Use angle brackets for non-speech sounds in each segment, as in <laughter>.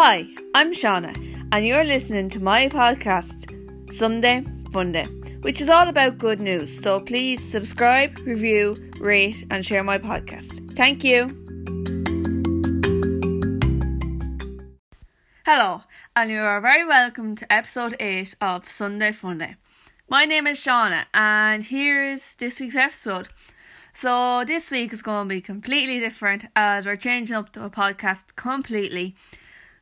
Hi, I'm Shauna, and you're listening to my podcast, Sunday Funday, which is all about good news. So please subscribe, review, rate, and share my podcast. Thank you. Hello, and you are very welcome to episode 8 of Sunday Funday. My name is Shauna, and here is this week's episode. So, this week is going to be completely different as we're changing up the podcast completely.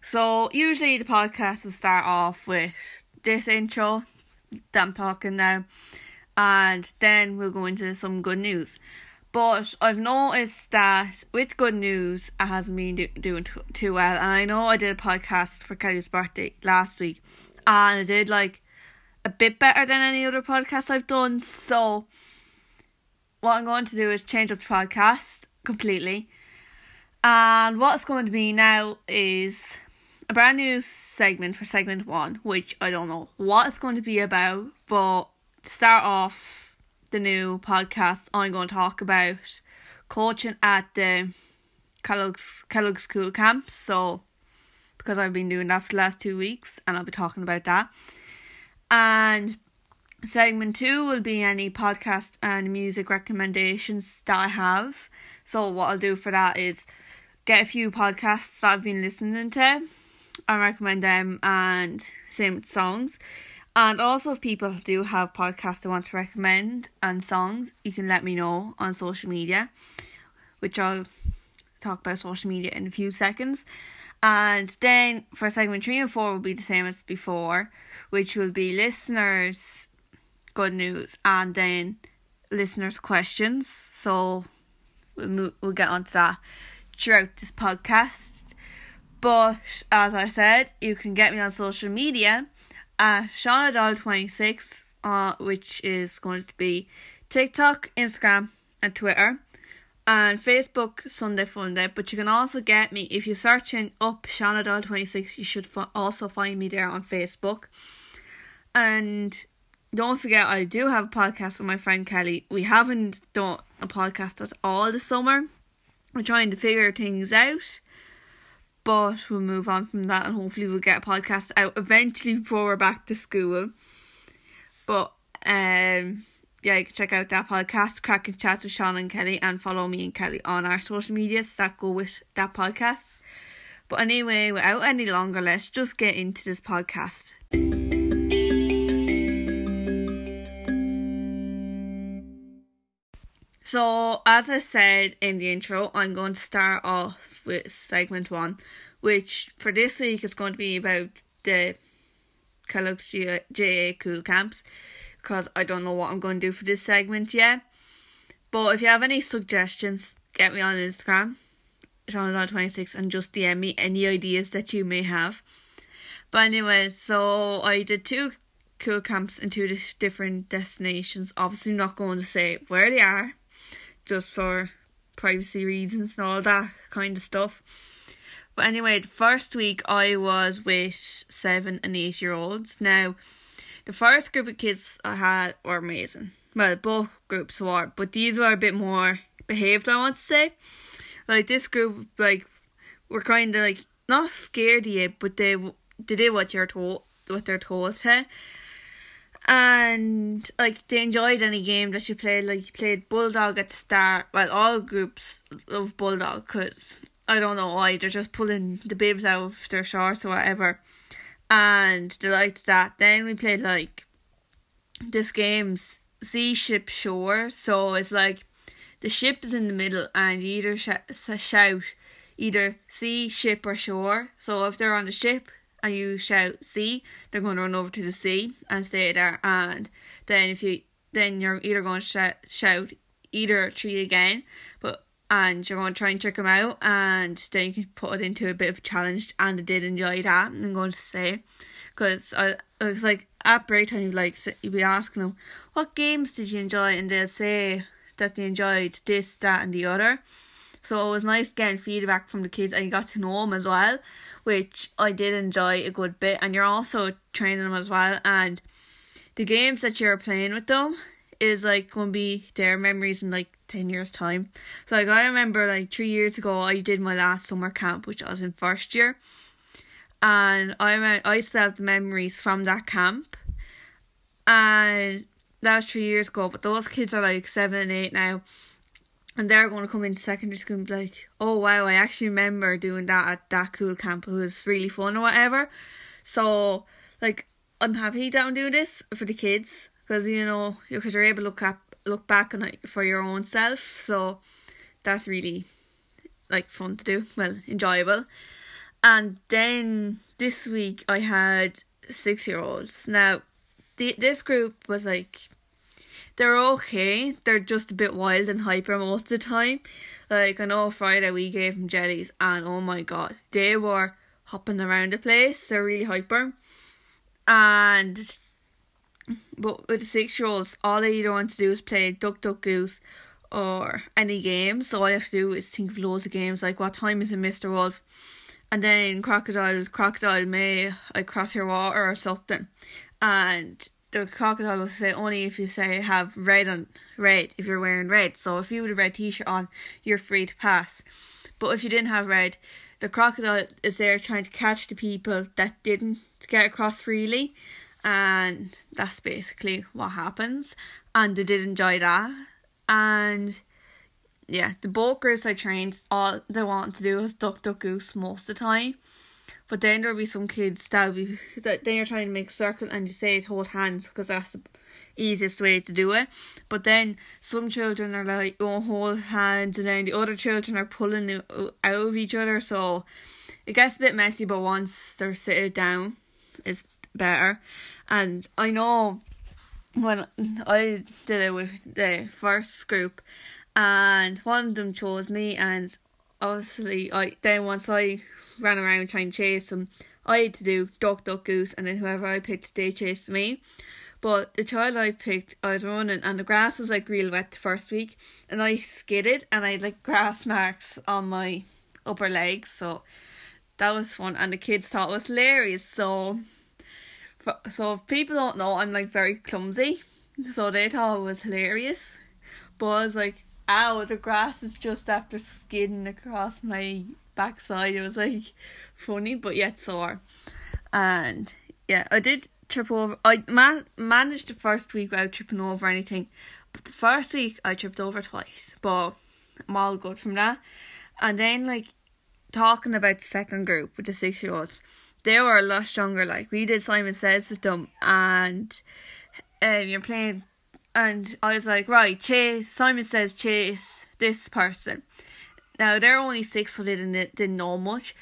So, usually the podcast will start off with this intro that I'm talking now, and then we'll go into some good news. But I've noticed that with good news, it hasn't been do- doing t- too well. And I know I did a podcast for Kelly's birthday last week, and I did like a bit better than any other podcast I've done. So, what I'm going to do is change up the podcast completely. And what's going to be now is a brand new segment for segment one, which I don't know what it's going to be about, but to start off the new podcast, I'm going to talk about coaching at the Kellogg's Kellogg School Camp. So, because I've been doing that for the last two weeks, and I'll be talking about that. And segment two will be any podcast and music recommendations that I have. So, what I'll do for that is get a few podcasts that I've been listening to and recommend them, and same with songs. And also, if people do have podcasts they want to recommend and songs, you can let me know on social media, which I'll talk about social media in a few seconds. And then for segment three and four will be the same as before, which will be listeners' good news and then listeners' questions. So we'll move, we'll get onto that throughout this podcast. But as I said, you can get me on social media at ShaunaDoyle26, uh, which is going to be TikTok, Instagram, and Twitter, and Facebook Sunday Funday. But you can also get me if you're searching up ShaunaDoyle26. You should also find me there on Facebook. And don't forget, I do have a podcast with my friend Kelly. We haven't done a podcast at all this summer. We're trying to figure things out but we'll move on from that and hopefully we'll get a podcast out eventually before we're back to school. But um yeah, you can check out that podcast, Cracking Chats with Sean and Kelly, and follow me and Kelly on our social medias that go with that podcast. But anyway, without any longer, let's just get into this podcast. So, as I said in the intro, I'm going to start off with segment one, which for this week is going to be about the Kellogg's GAA Cúl Camps, because I don't know what I'm going to do for this segment yet. But if you have any suggestions, get me on Instagram, Shauna26, and just DM me any ideas that you may have. But anyway, so I did two Cúl camps in two different destinations. Obviously, not going to say where they are just for privacy reasons and all that kind of stuff. But anyway, the first week I was with seven and eight year olds. Now, the first group of kids I had were amazing. Well, both groups were, but these were a bit more behaved, I want to say. Like, this group, like, were kind of like, not scared yet, but they, they did what you're told, what they're told to and like they enjoyed any game that you played. Like you played Bulldog at the start. Well, all groups love Bulldog because I don't know why they're just pulling the bibs out of their shorts or whatever, and they liked that. Then we played like this game's Sea Ship Shore, so it's like the ship is in the middle, and you either sh- shout either sea, ship, or shore. So if they're on the ship, and you shout sea, they're going to run over to the sea and stay there. And then if you then you're either going to shout, shout either tree again, but and you're going to try and trick them out, and then you can put it into a bit of a challenge. And I did enjoy that. I'm going to say because I it was like at break time, like you'd be asking them what games did you enjoy, and they'll say that they enjoyed this, that, and the other. So it was nice getting feedback from the kids, and you got to know them as well which I did enjoy a good bit. And you're also training them as well. And the games that you're playing with them is like going to be their memories in like 10 years' time. So, like, I remember like three years ago, I did my last summer camp, which I was in first year. and I I still have the memories from that camp, and that was three years ago. But those kids are like seven and eight now, and they're going to come into secondary school and be like, "Oh wow, I actually remember doing that at that Cúl camp. It was really fun or whatever." So like, I'm happy that I'm doing this for the kids because you know because you're able to look up look back on it for your own self. So that's really like fun to do. Well, enjoyable. And then this week I had six year olds. Now, the, this group was like, they're okay. They're just a bit wild and hyper most of the time. Like, I know Friday we gave them jellies, and oh my god, they were hopping around the place. They're really hyper. And, but with the six year olds, all they either want to do is play Duck Duck Goose or any game. So all I have to do is think of loads of games like what time is it, Mr. Wolf? And then crocodile crocodile may like cross your water or something. And the crocodile will say only if you say have red on red if you're wearing red. So if you had a red t shirt on, you're free to pass. But if you didn't have red, the crocodile is there trying to catch the people that didn't get across freely and that's basically what happens. And they did enjoy that and yeah, the bulk groups I trained, all they wanted to do was duck duck goose most of the time. But then there'll be some kids that'll be that then you're trying to make circle and you say it hold hands because that's the easiest way to do it. But then some children are like oh hold hands and then the other children are pulling uh, out of each other so it gets a bit messy but once they're sitting down it's better. And I know when I did it with the first group, and one of them chose me, and obviously I then once I ran around trying to chase them, I had to do duck, duck, goose, and then whoever I picked, they chased me. But the child I picked, I was running, and the grass was like real wet the first week, and I skidded, and I had like grass marks on my upper legs, so that was fun, and the kids thought it was hilarious. So so if people don't know, I'm like very clumsy. So they thought it was hilarious. But I was like, ow, the grass is just after skidding across my backside. It was like funny, but yet sore. And yeah, I did trip over. I ma- managed the first week without tripping over anything. But the first week I tripped over twice. But I'm all good from that. And then, like, talking about the second group with the six year olds they were a lot stronger. Like we did Simon Says with them, and um, you're playing, and I was like, right, chase. Simon Says chase this person. Now they're only six, so they didn't didn't know much,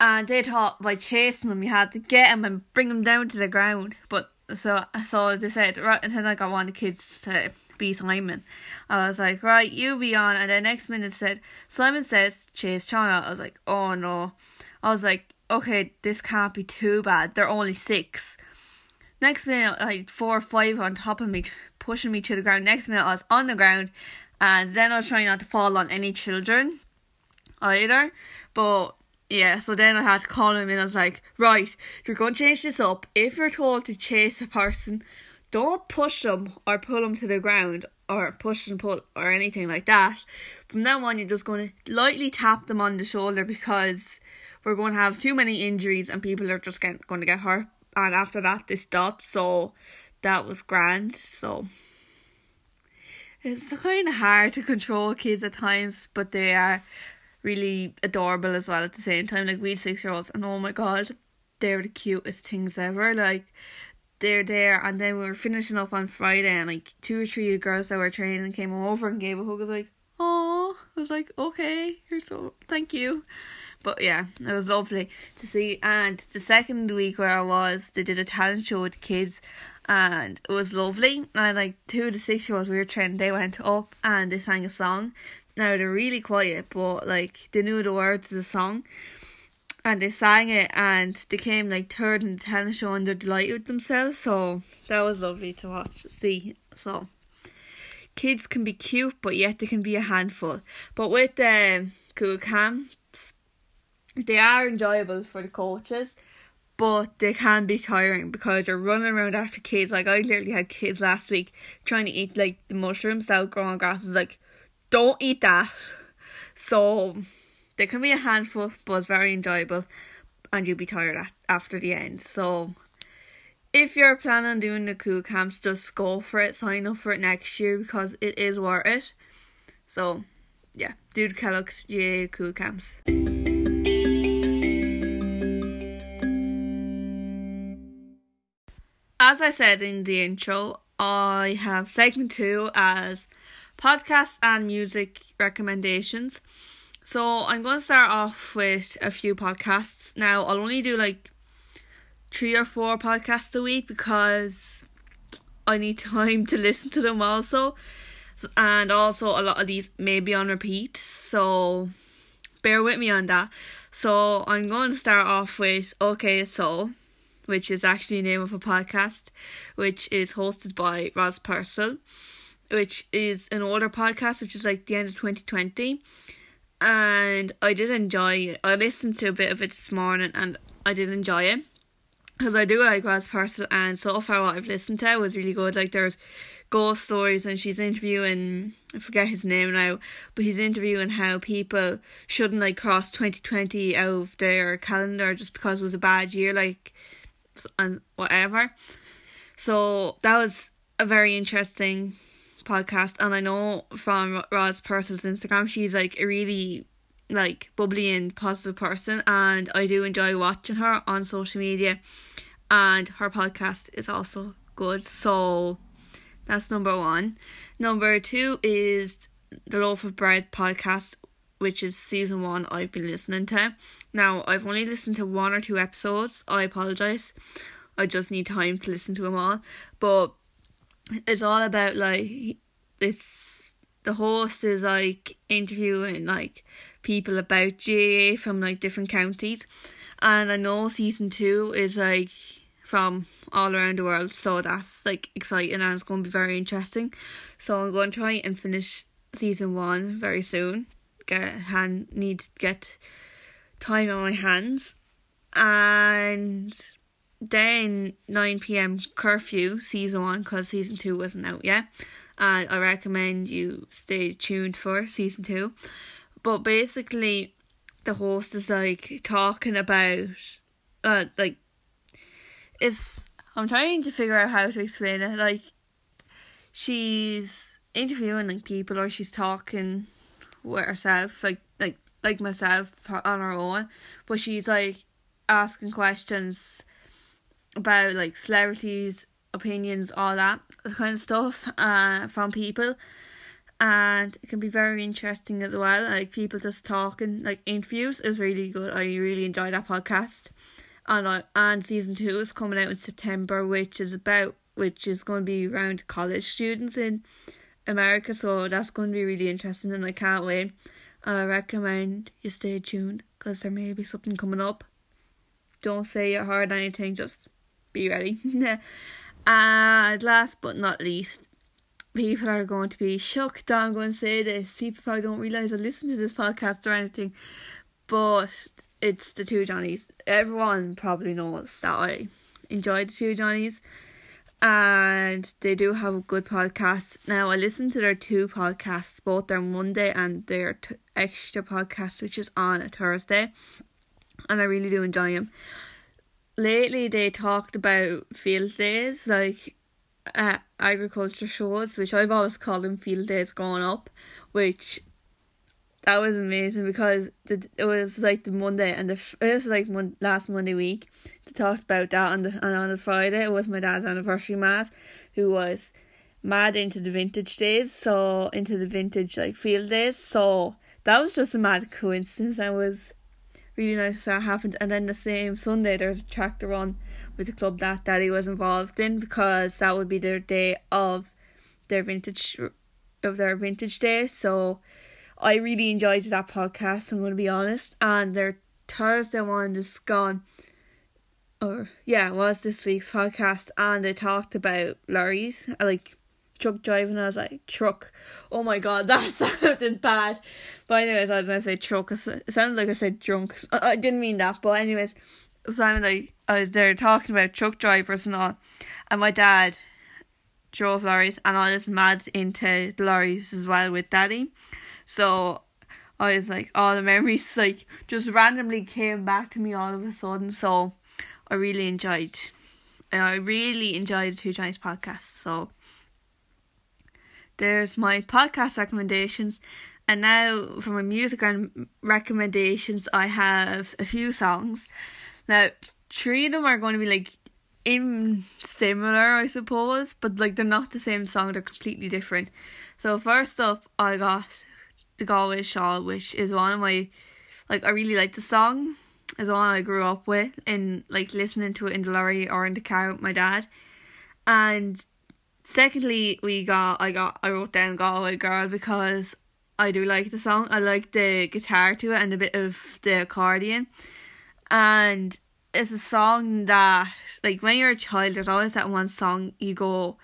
and they thought by chasing them you had to get them and bring them down to the ground. But so so they said right, and then I got one of the kids to be Simon. I was like, right, you be on, and the next minute said Simon says chase Shauna. I was like, oh no. I was like, okay, this can't be too bad. They're only six. Next minute, like four or five on top of me, pushing me to the ground. Next minute, I was on the ground, and then I was trying not to fall on any children either. But yeah, so then I had to call him and I was like, right, you're going to change this up. If you're told to chase a person, don't push them or pull them to the ground or push and pull or anything like that. From now on, you're just going to lightly tap them on the shoulder because we're going to have too many injuries and people are just get, going to get hurt. And after that, they stopped. So that was grand. So it's kind of hard to control kids at times, but they are really adorable as well at the same time. Like we six year olds, and oh my god, they're the cutest things ever. Like they're there, and then we were finishing up on Friday, and like two or three girls that were training came over and gave a hug. I was like, oh, I was like, okay, you're so thank you. But yeah, it was lovely to see. And the second week where I was, they did a talent show with the kids, and it was lovely. And like two the six year olds we were training, they went up and they sang a song. Now they're really quiet, but like they knew the words of the song. And they sang it and they came like third in the talent show and they're delighted with themselves. So that was lovely to watch, see. So kids can be cute, but yet they can be a handful. But with the Cúl Camp, they are enjoyable for the coaches, but they can be tiring because you're running around after kids. Like I literally had kids last week trying to eat like the mushrooms that grow on grass. I was like, don't eat that. So there can be a handful, but it's very enjoyable. and you'll be tired at, after the end. So if you're planning on doing the Cúl camps, just go for it. Sign up for it next year because it is worth it. So yeah, do the Kellogg's GAA Cúl camps. As I said in the intro, I have segment two as podcasts and music recommendations. So I'm going to start off with a few podcasts. Now I'll only do like three or four podcasts a week because I need <laughs> time to listen to them also. And also a lot of these may be on repeat. So bear with me on that. So I'm going to start off with Okay So, which is actually the name of a podcast, which is hosted by Roz Purcell which is an older podcast, which is like the end of 2020. And I did enjoy it. I listened to a bit of it this morning and I did enjoy it. Because I do like Roz Purcell, and so far what I've listened to was really good. Like, there's ghost stories, and she's interviewing, I forget his name now, but he's interviewing how people shouldn't like cross 2020 out of their calendar just because it was a bad year, like, and whatever. So, that was a very interesting podcast, and I know from Roz Purcell's Instagram, she's like a really like bubbly and positive person, and I do enjoy watching her on social media, and her podcast is also good. So that's number one. Number two is the Loaf of Bread podcast, which is season one. I've been listening to. Now I've only listened to one or two episodes. I apologize. I just need time to listen to them all, but it's all about like this the host is like interviewing like people about GAA from like different counties. And I know season two is like from all around the world so that's like exciting and it's going to be very interesting. So I'm going to try and finish season one very soon. Get hand need to get time on my hands. And then 9 p.m. curfew season one because season two wasn't out yet and I recommend you stay tuned for season two. But basically, the host is like talking about, uh, like, is I'm trying to figure out how to explain it. Like, she's interviewing like people, or she's talking with herself, like like like myself on her own, but she's like asking questions about like celebrities opinions, all that kind of stuff uh, from people. And it can be very interesting as well. Like people just talking, like interviews is really good. I really enjoy that podcast. And and season two is coming out in September, which is about which is going to be around college students in America. So that's going to be really interesting, and I can't wait. And I recommend you stay tuned because there may be something coming up. Don't say you heard anything, just be ready. <laughs> And last but not least, people are going to be shocked I'm going to say this. People probably don't realise I listen to this podcast or anything. But it's the two Johnnies. Everyone probably knows that I enjoy the two Johnnies. And they do have a good podcast. Now, I listen to their two podcasts, both their Monday and their t- extra podcast, which is on a Thursday. And I really do enjoy them lately they talked about field days, like uh, agriculture shows, which I've always called them field days growing up, which that was amazing because the, it was like the Monday and the it was like mon- last Monday week. They talked about that on the and on the Friday it was my dad's anniversary mass, who was mad into the vintage days, so into the vintage like field days. So that was just a mad coincidence. I was really nice that happened. And then the same Sunday, there's a tractor run with the club that Daddy was involved in because that would be their day of their vintage of their vintage day. So I really enjoyed that podcast. I'm going to be honest, and their Thursday one just gone. Or yeah, was this week's podcast, and they talked about lorries, like truck driving. I was like, truck. Oh my god, <laughs> that sounded bad. But anyways, I was gonna say truck. It sounded like I said drunk. I didn't mean that. But anyways, it sounded like I was there talking about truck drivers and all. And my dad drove lorries, and I was mad into lorries as well with daddy. So I was like, all the <laughs> memories like just randomly came back to me all of a sudden. So I really enjoyed, I really enjoyed the Two Johnnies podcast. So there's my podcast recommendations. And now for my music recommendations, I have a few songs. Now, three of them are going to be like in similar, I suppose, but like they're not the same song, they're completely different. So first up I got The Galway Shawl, which is one of my like I really like the song. It's one I grew up with and like listening to it in the lorry or in the car with my dad. And secondly we got I got I wrote down Galway Girl because I do like the song. I like the guitar to it and a bit of the accordion. And it's a song that like when you're a child there's always that one song you go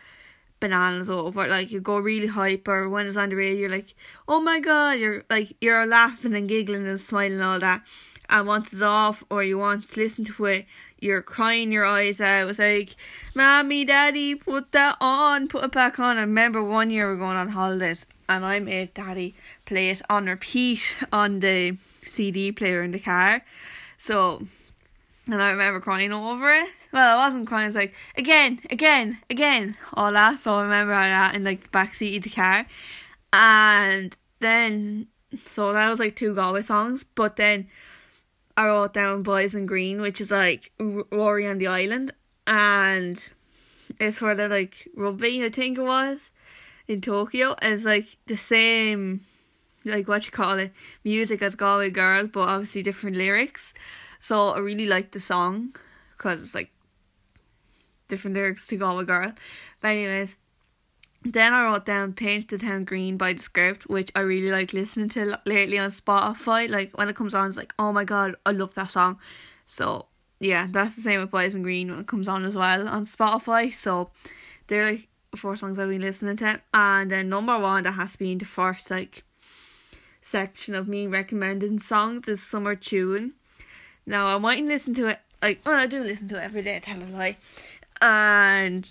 bananas over like you go really hyper when it's on the radio you're like oh my god you're like you're laughing and giggling and smiling and all that and once it's off or you want to listen to it you're crying your eyes out It was like mommy daddy put that on put it back on I remember one year we are going on holidays and I made daddy play it on repeat <laughs> on the CD player in the car so and I remember crying over it. Well, I wasn't crying. I was like, again, again, again, all that. So I remember that in like the back seat of the car. And then, so that was like two Galway songs. But then I wrote down Boys in Green, which is like Rory on the Island. And it's for the like rugby, I think it was, in Tokyo. It's like the same, like what you call it, music as Galway Girls, but obviously different lyrics. So I really like the song because it's like different lyrics to Galway Girl. But anyways, then I wrote down Paint the Town Green by the script, which I really like listening to lately on Spotify. Like when it comes on, it's like, oh my god, I love that song. So yeah, that's the same with Boys in Green when it comes on as well on Spotify. So they're like four songs I've been listening to. And then number one that has been the first like section of me recommending songs is Summer Tune now I might listen to it like well I do listen to it every day, I tell a lie. And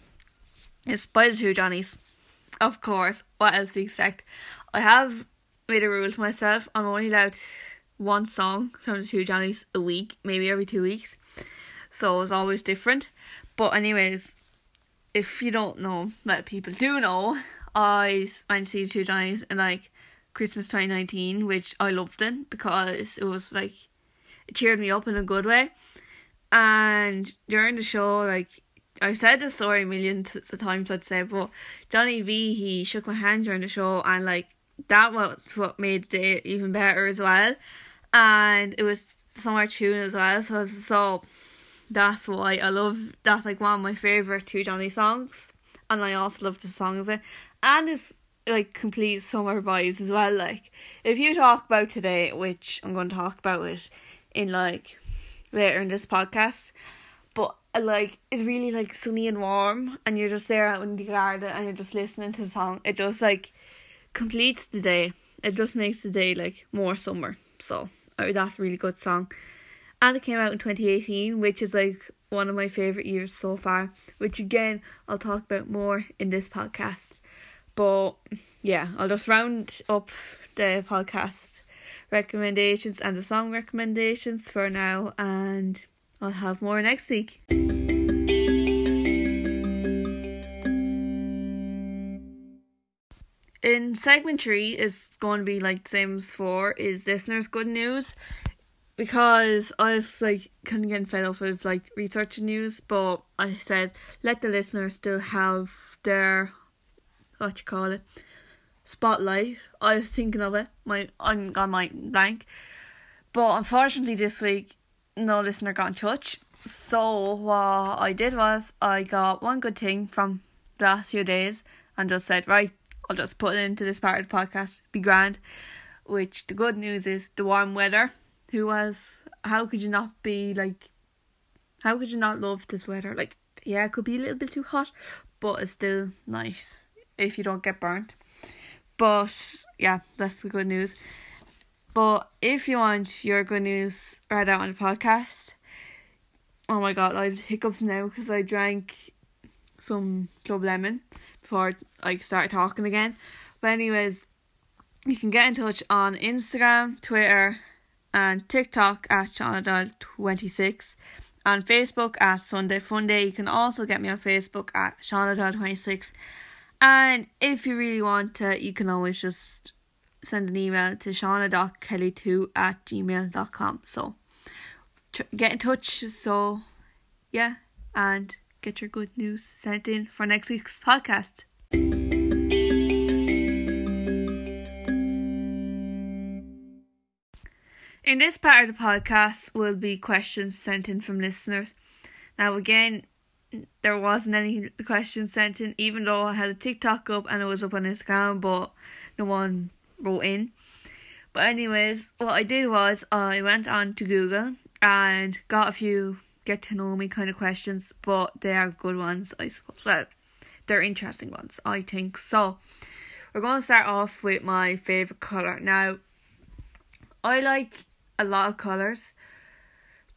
it's by the two Johnnies. Of course. What else do you expect? I have made a rule to myself. I'm only allowed one song from the two Johnnies a week, maybe every two weeks. So it's always different. But anyways, if you don't know, but people do know, I went to see the two Johnnies in like Christmas 2019, which I loved it because it was like it cheered me up in a good way. And during the show, like I said the story a million t- times, I'd say, but Johnny B he shook my hand during the show, and like that was what made it even better as well. And it was summer tune as well, so so that's why I love. That's like one of my favorite two Johnny songs, and I also love the song of it, and it's like complete summer vibes as well. Like if you talk about today, which I'm going to talk about it in like later in this podcast. Like it's really like sunny and warm and you're just there out in the garden and you're just listening to the song. It just like completes the day. It just makes the day like more summer. So that's a really good song. And it came out in 2018, which is like one of my favourite years so far, which again I'll talk about more in this podcast. But yeah, I'll just round up the podcast recommendations and the song recommendations for now, and I'll have more next week. In segment three is going to be like the same as four is listeners good news because I was like kind of getting fed up with like researching news, but I said let the listeners still have their what you call it spotlight. I was thinking of it. My I'm on my blank. But unfortunately this week no listener got in touch. So what I did was I got one good thing from the last few days and just said, Right, I'll just put it into this part of the podcast. Be grand. Which the good news is the warm weather. Who was how could you not be like how could you not love this weather? Like yeah, it could be a little bit too hot, but it's still nice if you don't get burnt. But yeah, that's the good news. But if you want your good news right out on the podcast, oh my god, I have hiccups now because I drank some Club Lemon before I started talking again. But anyways, you can get in touch on Instagram, Twitter, and TikTok at ShaunaDoyle26 and Facebook at Sunday Funday. You can also get me on Facebook at ShaunaDoyle26. And if you really want to, you can always just send an email to shauna.kelly2 at gmail.com. So tr- get in touch. So, yeah, and get your good news sent in for next week's podcast. In this part of the podcast will be questions sent in from listeners. Now, again, there wasn't any questions sent in, even though I had a TikTok up and it was up on Instagram, but no one wrote in. But anyways, what I did was I went on to Google and got a few get to know me kind of questions, but they are good ones, I suppose. Well, they're interesting ones, I think. So, we're going to start off with my favourite colour. Now, I like a lot of colours,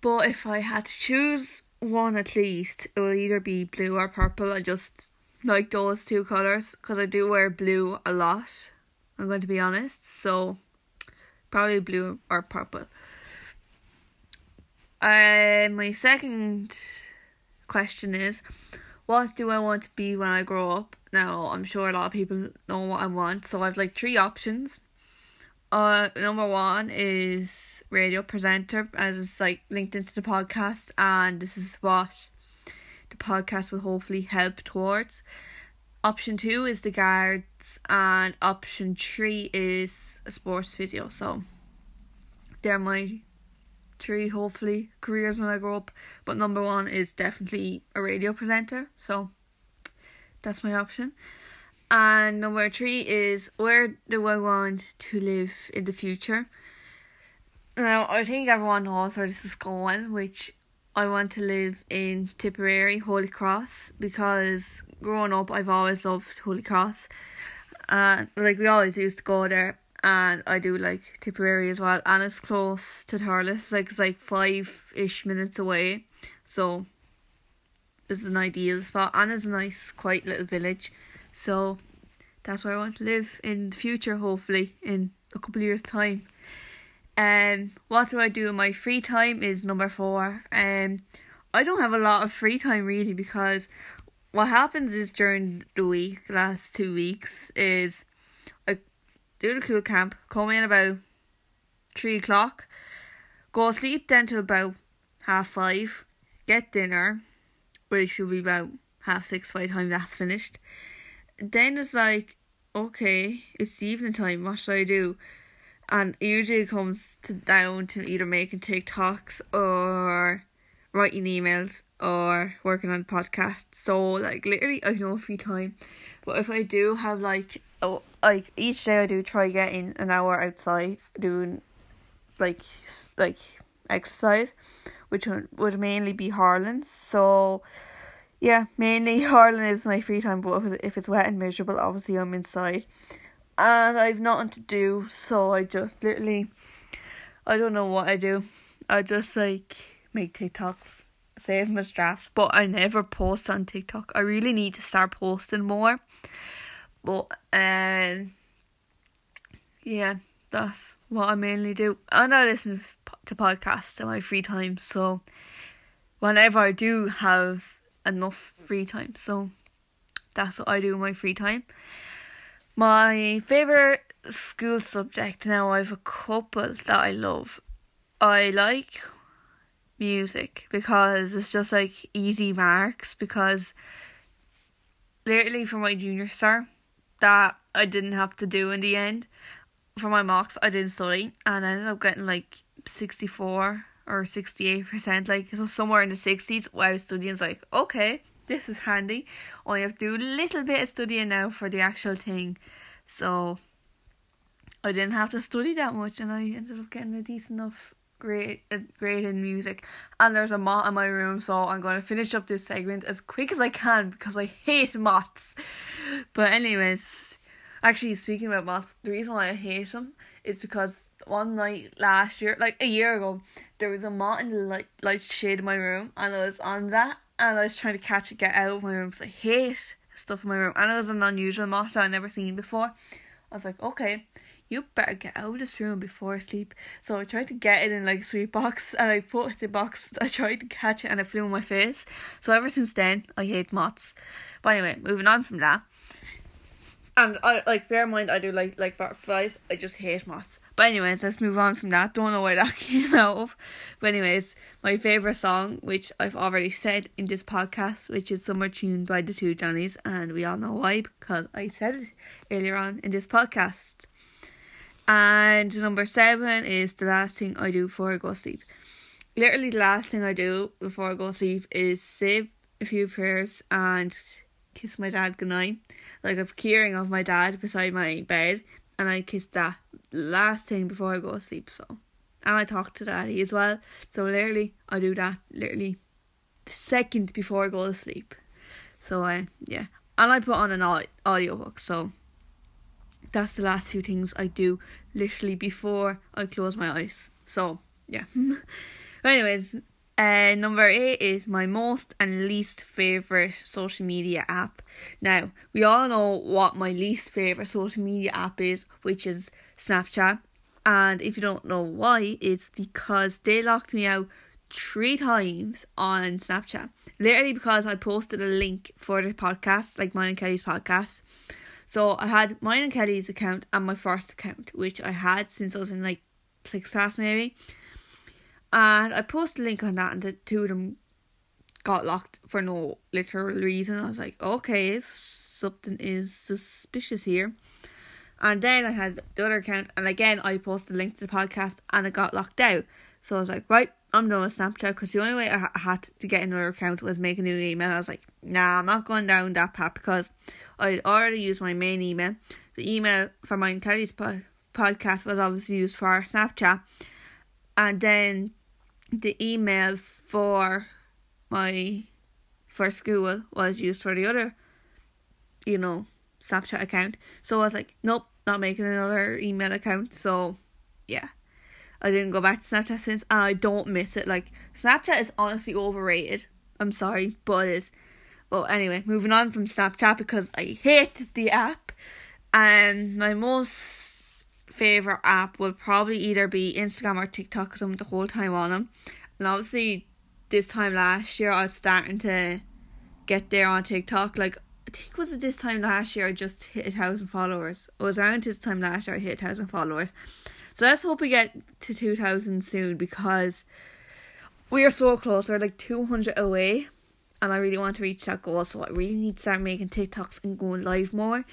but if I had to choose one at least, it would either be blue or purple. I just like those two colours because I do wear blue a lot. I'm going to be honest, so probably blue or purple. Uh, my second question is what do I want to be when I grow up? Now, I'm sure a lot of people know what I want, so I've like three options. Uh, number one is radio presenter, as it's like linked into the podcast, and this is what the podcast will hopefully help towards. Option two is the guards, and option three is a sports physio. So, they're my three hopefully careers when I grow up. But number one is definitely a radio presenter. So, that's my option. And number three is where do I want to live in the future? Now, I think everyone knows where this is going, which I want to live in Tipperary, Holy Cross, because growing up I've always loved Holy Cross. And like we always used to go there and I do like Tipperary as well and it's close to Thurles, like it's like five ish minutes away. So it's an ideal spot and it's a nice quiet little village. So that's where I want to live in the future, hopefully, in a couple of years' time. Um, what do I do in my free time is number four. Um, I don't have a lot of free time really because what happens is during the week, last two weeks, is I do the Cúl camp, come in about three o'clock, go to sleep then to about half five, get dinner, which will be about half six by the time that's finished then it's like, okay, it's the evening time, what should I do? And usually it comes to down to either making TikToks or writing emails or working on podcasts. So like literally I have no free time. But if I do have like oh like each day I do try getting an hour outside doing like like exercise, which would, mainly be hurling. So yeah, mainly <laughs> hurling is my free time, but if it's wet and miserable, obviously I'm inside. And I've nothing to do, so I just literally, I don't know what I do. I just like make TikToks, save my drafts, but I never post on TikTok. I really need to start posting more. But, um, yeah, that's what I mainly do. And I listen to podcasts in my free time, so whenever I do have enough free time. So that's what I do in my free time. My favourite school subject now I have a couple that I love. I like music because it's just like easy marks because literally for my junior star that I didn't have to do in the end. For my mocks I didn't study and I ended up getting like sixty four or 68%, like so somewhere in the 60s while I was studying. It's like, okay, this is handy. Only have to do a little bit of studying now for the actual thing. So I didn't have to study that much and I ended up getting a decent enough grade, uh, grade in music. And there's a moth in my room, so I'm going to finish up this segment as quick as I can because I hate moths But, anyways, actually, speaking about moths the reason why I hate them is because one night last year, like a year ago, there was a moth in the light, light shade of my room, and I was on that, and I was trying to catch it, get out of my room because I hate stuff in my room, and it was an unusual moth that I'd never seen before. I was like, okay, You better get out of this room before I sleep. So I tried to get it in like a sweet box <laughs> and I put the box I tried to catch it and it flew in my face. So ever since then I hate moths. But anyway, moving on from that. And I like bear in mind I do like like butterflies. I just hate moths. But anyways, let's move on from that. Don't know why that <laughs> came out of. But anyways, my favourite song, which I've already said in this podcast, which is Summer Tune by the Two Johnnies, and we all know why because I said it earlier on in this podcast. And number seven is the last thing I do before I go to sleep. Literally the last thing I do before I go to sleep is say a few prayers and kiss my dad goodnight. Like a keyring of my dad beside my bed and I kiss that last thing before I go to sleep. So, and I talk to daddy as well. So literally, I do that literally second before I go to sleep. So I uh, yeah, and I put on an audiobook. So that's the last few things I do literally before I close my eyes. So yeah. <laughs> anyways, uh, number eight is my most and least favorite social media app. Now, we all know what my least favorite social media app is, which is Snapchat. And if you don't know why, it's because they locked me out three times on Snapchat. Literally because I posted a link for the podcast, like mine and Kelly's podcast. So I had mine and Kelly's account and my first account, which I had since I was in like sixth class maybe. And I posted a link on that, and the two of them got locked for no literal reason. I was like, okay, something is suspicious here. And then I had the other account, and again, I posted a link to the podcast, and it got locked out. So I was like, right, I'm done with Snapchat because the only way I had to get another account was make a new email. I was like, nah, I'm not going down that path because I already used my main email. The email for my Kelly's po- podcast was obviously used for Snapchat, and then the email for my for school was used for the other, you know, Snapchat account. So I was like, nope, not making another email account. So yeah. I didn't go back to Snapchat since and I don't miss it. Like Snapchat is honestly overrated. I'm sorry, but it is. Well anyway, moving on from Snapchat because I hate the app. And my most favorite app will probably either be Instagram or TikTok because I'm the whole time on them. And obviously, this time last year, I was starting to get there on TikTok. Like, I think was it this time last year I just hit a thousand followers. It was around this time last year I hit a thousand followers. So let's hope we get to two thousand soon because we are so close. We're like two hundred away, and I really want to reach that goal. So I really need to start making TikToks and going live more.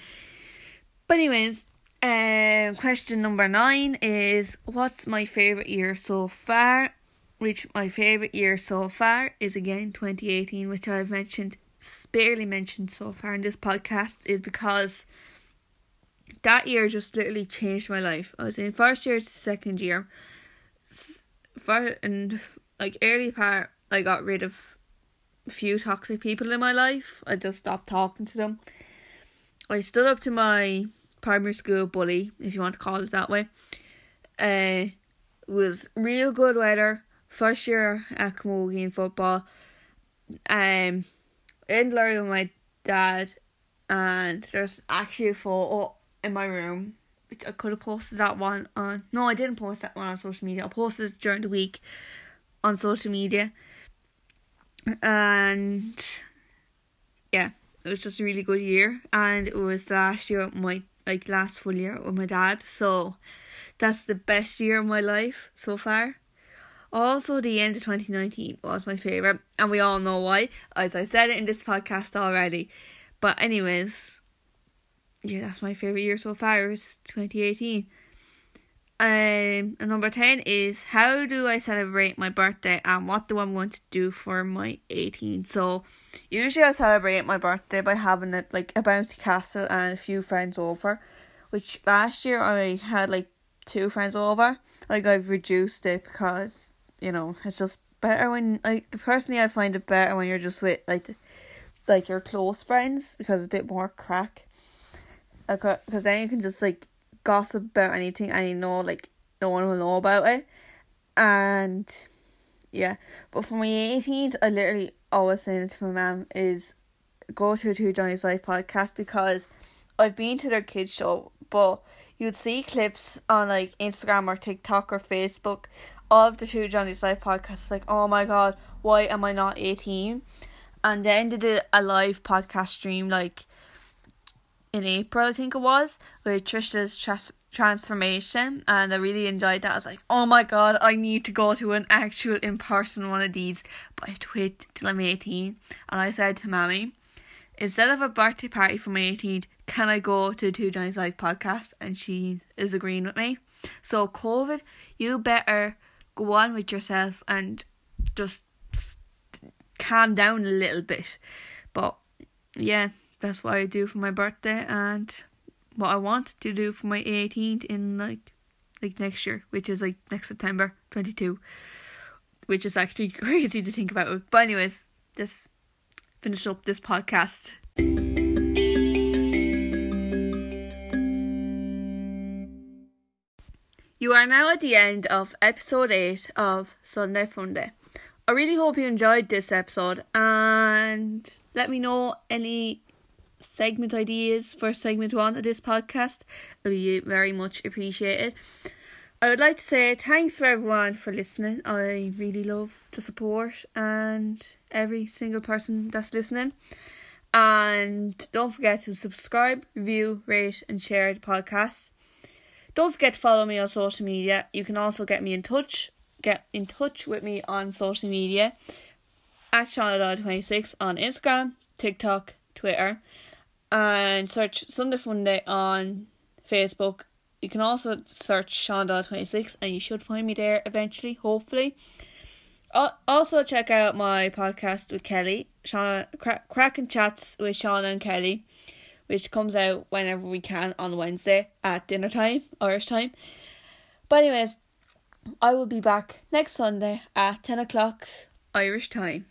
But anyways, um, question number nine is what's my favorite year so far? Which my favorite year so far is again 2018, which I've mentioned, barely mentioned so far in this podcast, is because that year just literally changed my life. I was in first year to second year. For and like early part, I got rid of a few toxic people in my life. I just stopped talking to them. I stood up to my primary school bully, if you want to call it that way. Uh, was real good weather. First year at Camogie in football. Um, in learning with my dad, and there's actually a photo in my room which I could have posted that one on. No, I didn't post that one on social media. I posted it during the week on social media, and yeah, it was just a really good year. And it was the last year of my like last full year with my dad. So that's the best year of my life so far. Also, the end of 2019 was my favourite, and we all know why, as I said it in this podcast already. But, anyways, yeah, that's my favourite year so far, is 2018. Um, and number 10 is how do I celebrate my birthday and what do I want to do for my 18? So, usually I celebrate my birthday by having it like a bouncy castle and a few friends over, which last year I had like two friends over. Like, I've reduced it because, you know, it's just better when, like, personally, I find it better when you're just with like, like your close friends because it's a bit more crack. Because then you can just like gossip about anything and you know like no one will know about it. And yeah. But for my eighteenth I literally always saying to my mom is go to Two Johnny's Life podcast because I've been to their kids show but you'd see clips on like Instagram or TikTok or Facebook of the two Johnny's Life podcasts. Like, oh my god, why am I not 18? And then they did a live podcast stream like in April, I think it was, with Trisha's trans- transformation, and I really enjoyed that. I was like, oh my god, I need to go to an actual in person one of these, but I have to wait till I'm 18. And I said to Mammy, instead of a birthday party for my 18th, can I go to the Two Johnnies Life podcast? And she is agreeing with me. So, COVID, you better go on with yourself and just calm down a little bit. But yeah, that's what I do for my birthday and what I want to do for my 18th in like like next year, which is like next September 22, which is actually <laughs> crazy to think about. But anyways, just finish up this podcast. You are now at the end of episode 8 of Sunday Funday. I really hope you enjoyed this episode and let me know any segment ideas for segment 1 of this podcast. It'll be very much appreciated. I would like to say thanks for everyone for listening. I really love the support and every single person that's listening. And don't forget to subscribe, review, rate, and share the podcast. Don't forget to follow me on social media. You can also get me in touch. Get in touch with me on social media at Shauna26 on Instagram, TikTok, Twitter, and search Sunday Funday on Facebook. You can also search Shauna26 and you should find me there eventually, hopefully. Also, check out my podcast with Kelly, Shauna, Crack, Cracking Chats with Shauna and Kelly which comes out whenever we can on Wednesday at dinner time, Irish time. But anyways, I will be back next Sunday at ten o'clock Irish time.